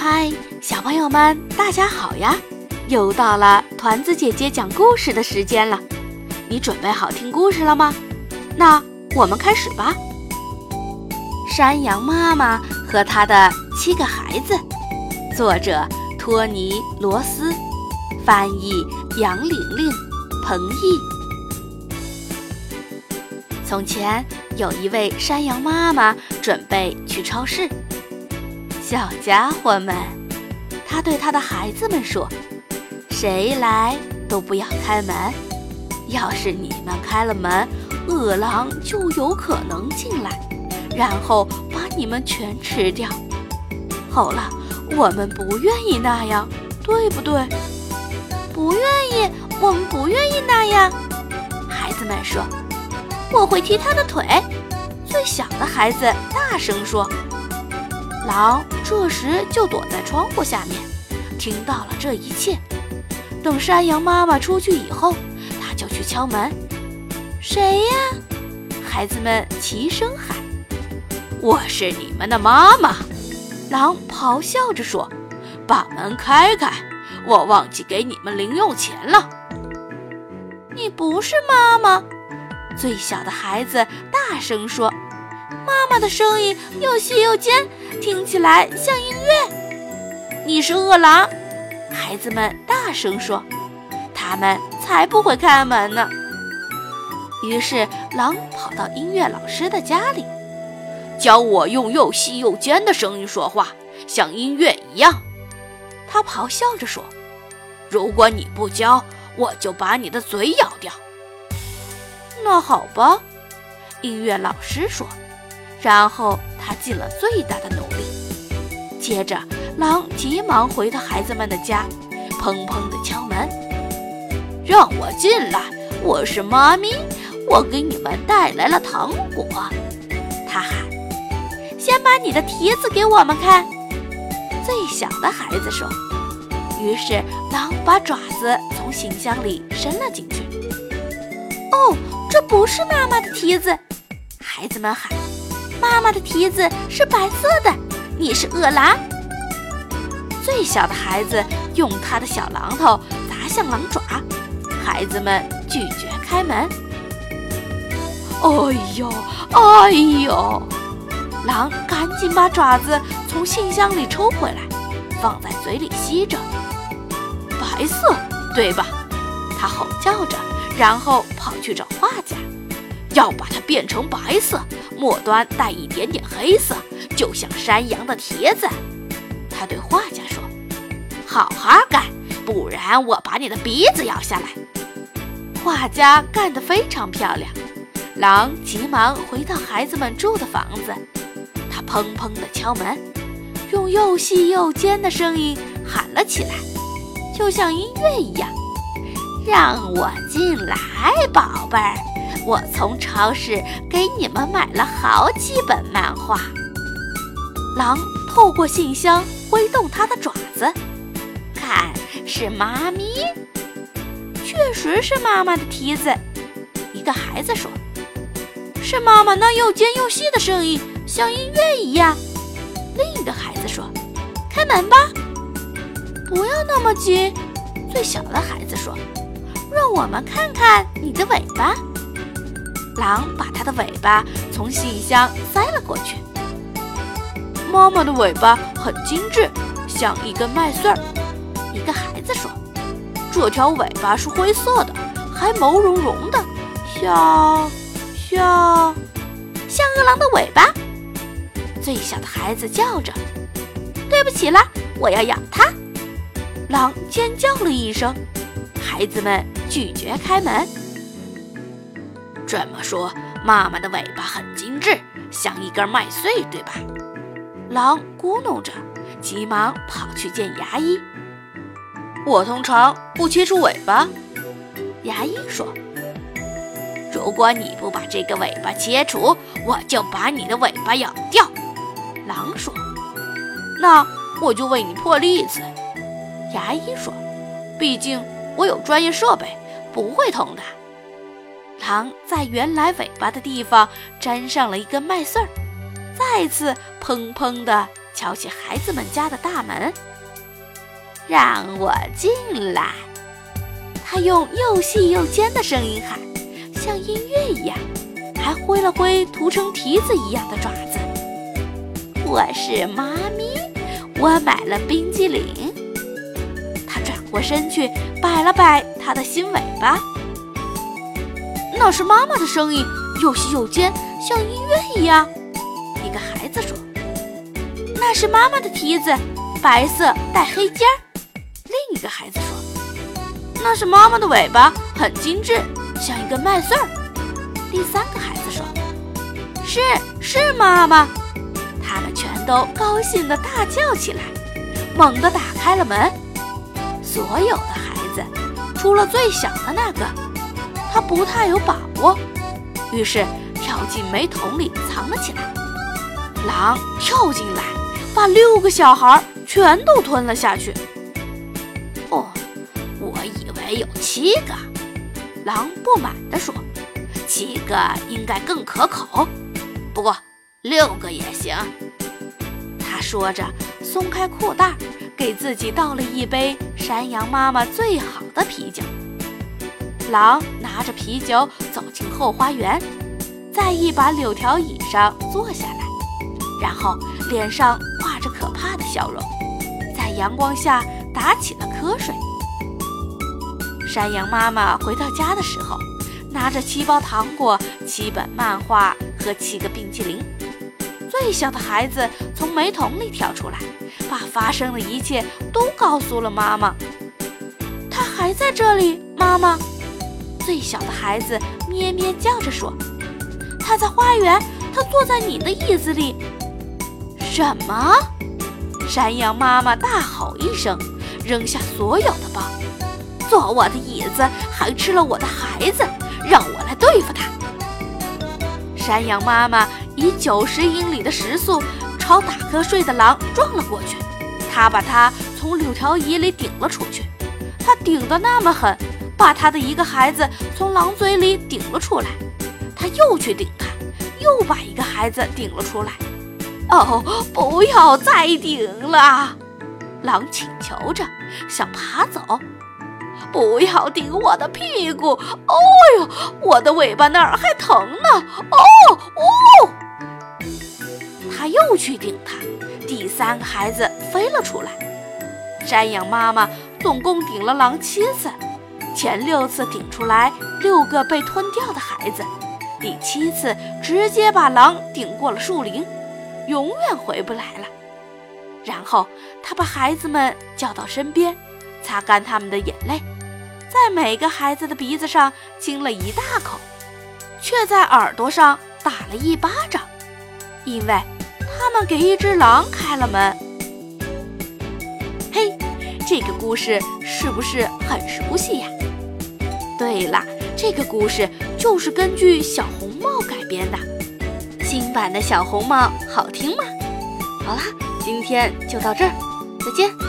嗨，小朋友们，大家好呀！又到了团子姐姐讲故事的时间了，你准备好听故事了吗？那我们开始吧。山羊妈妈和她的七个孩子，作者托尼·罗斯，翻译杨玲玲、彭毅。从前有一位山羊妈妈准备去超市，小家伙们，他对他的孩子们说：“谁来都不要开门，要是你们开了门，饿狼就有可能进来，然后把你们全吃掉。好了，我们不愿意那样，对不对？不愿意，我们不愿意那样。”孩子们说。我会踢他的腿。最小的孩子大声说：“狼这时就躲在窗户下面，听到了这一切。等山羊妈妈出去以后，他就去敲门。谁呀？孩子们齐声喊：“我是你们的妈妈！”狼咆哮着说：“把门开开，我忘记给你们零用钱了。”你不是妈妈。最小的孩子大声说：“妈妈的声音又细又尖，听起来像音乐。”你是饿狼！孩子们大声说：“他们才不会开门呢。”于是狼跑到音乐老师的家里，教我用又细又尖的声音说话，像音乐一样。他咆哮着说：“如果你不教，我就把你的嘴咬掉。”那好吧，音乐老师说。然后他尽了最大的努力。接着，狼急忙回到孩子们的家，砰砰地敲门：“让我进来！我是妈咪，我给你们带来了糖果。”他喊：“先把你的蹄子给我们看。”最小的孩子说。于是，狼把爪子从信箱里伸了进去。哦。这不是妈妈的蹄子，孩子们喊：“妈妈的蹄子是白色的，你是饿狼。”最小的孩子用他的小榔头砸向狼爪，孩子们拒绝开门。哎呦，哎呦！狼赶紧把爪子从信箱里抽回来，放在嘴里吸着。白色，对吧？他吼叫着。然后跑去找画家，要把它变成白色，末端带一点点黑色，就像山羊的蹄子。他对画家说：“好好干，不然我把你的鼻子咬下来。”画家干得非常漂亮。狼急忙回到孩子们住的房子，他砰砰地敲门，用又细又尖的声音喊了起来，就像音乐一样。让我进来，宝贝儿！我从超市给你们买了好几本漫画。狼透过信箱挥动它的爪子，看，是妈咪，确实是妈妈的蹄子。一个孩子说：“是妈妈那又尖又细的声音，像音乐一样。”另一个孩子说：“开门吧，不要那么急。”最小的孩子说。让我们看看你的尾巴。狼把它的尾巴从信箱塞了过去。妈妈的尾巴很精致，像一根麦穗儿。一个孩子说：“这条尾巴是灰色的，还毛茸茸的，像像像饿狼的尾巴。”最小的孩子叫着：“对不起了，我要咬它！”狼尖叫了一声。孩子们拒绝开门。这么说，妈妈的尾巴很精致，像一根麦穗，对吧？狼咕哝着，急忙跑去见牙医。我通常不切除尾巴，牙医说。如果你不把这个尾巴切除，我就把你的尾巴咬掉。狼说。那我就为你破例子，牙医说。毕竟。我有专业设备，不会痛的。狼在原来尾巴的地方粘上了一根麦穗儿，再次砰砰地敲起孩子们家的大门，让我进来。他用又细又尖的声音喊，像音乐一样，还挥了挥涂成蹄子一样的爪子。我是妈咪，我买了冰激凌。他转过身去，摆了摆他的新尾巴。那是妈妈的声音，又细又尖，像音乐一样。一个孩子说：“那是妈妈的蹄子，白色带黑尖儿。”另一个孩子说：“那是妈妈的尾巴，很精致，像一根麦穗儿。”第三个孩子说：“是是妈妈。”他们全都高兴地大叫起来，猛地打开了门。所有的孩子，除了最小的那个，他不太有把握，于是跳进煤桶里藏了起来。狼跳进来，把六个小孩全都吞了下去。哦，我以为有七个，狼不满地说：“七个应该更可口，不过六个也行。”他说着，松开裤带，给自己倒了一杯山羊妈妈最好的啤酒。狼拿着啤酒走进后花园，在一把柳条椅上坐下来。然后脸上挂着可怕的笑容，在阳光下打起了瞌睡。山羊妈妈回到家的时候，拿着七包糖果、七本漫画和七个冰淇淋。最小的孩子从煤桶里跳出来，把发生的一切都告诉了妈妈。他还在这里，妈妈。最小的孩子咩咩叫着说：“他在花园，他坐在你的椅子里。”什么？山羊妈妈大吼一声，扔下所有的包，坐我的椅子，还吃了我的孩子，让我来对付他！山羊妈妈以九十英里的时速朝打瞌睡的狼撞了过去，他把他从柳条椅里顶了出去，他顶得那么狠，把他的一个孩子从狼嘴里顶了出来，他又去顶他，又把一个孩子顶了出来。哦，不要再顶了！狼请求着，想爬走。不要顶我的屁股！哦呦，我的尾巴那儿还疼呢！哦哦！他又去顶他，第三个孩子飞了出来。山羊妈妈总共顶了狼七次，前六次顶出来六个被吞掉的孩子，第七次直接把狼顶过了树林。永远回不来了。然后他把孩子们叫到身边，擦干他们的眼泪，在每个孩子的鼻子上亲了一大口，却在耳朵上打了一巴掌，因为他们给一只狼开了门。嘿，这个故事是不是很熟悉呀？对了，这个故事就是根据小红帽改编的。新版的小红帽好听吗？好啦，今天就到这儿，再见。